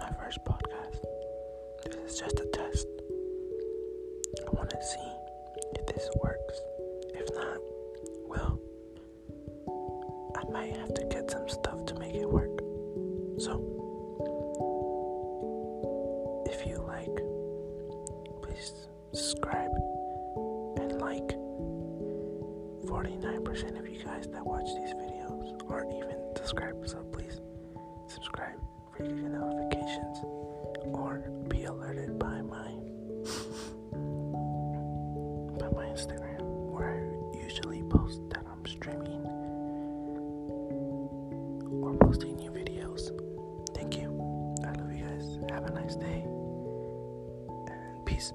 my first podcast. This is just a test. I want to see if this works. If not, well, I might have to get some stuff to make it work. So, if you like, please subscribe and like. 49% of you guys that watch these videos aren't even subscribed, so please subscribe for get notifications or be alerted by my by my Instagram where I usually post that I'm streaming or posting new videos. Thank you. I love you guys. Have a nice day and peace.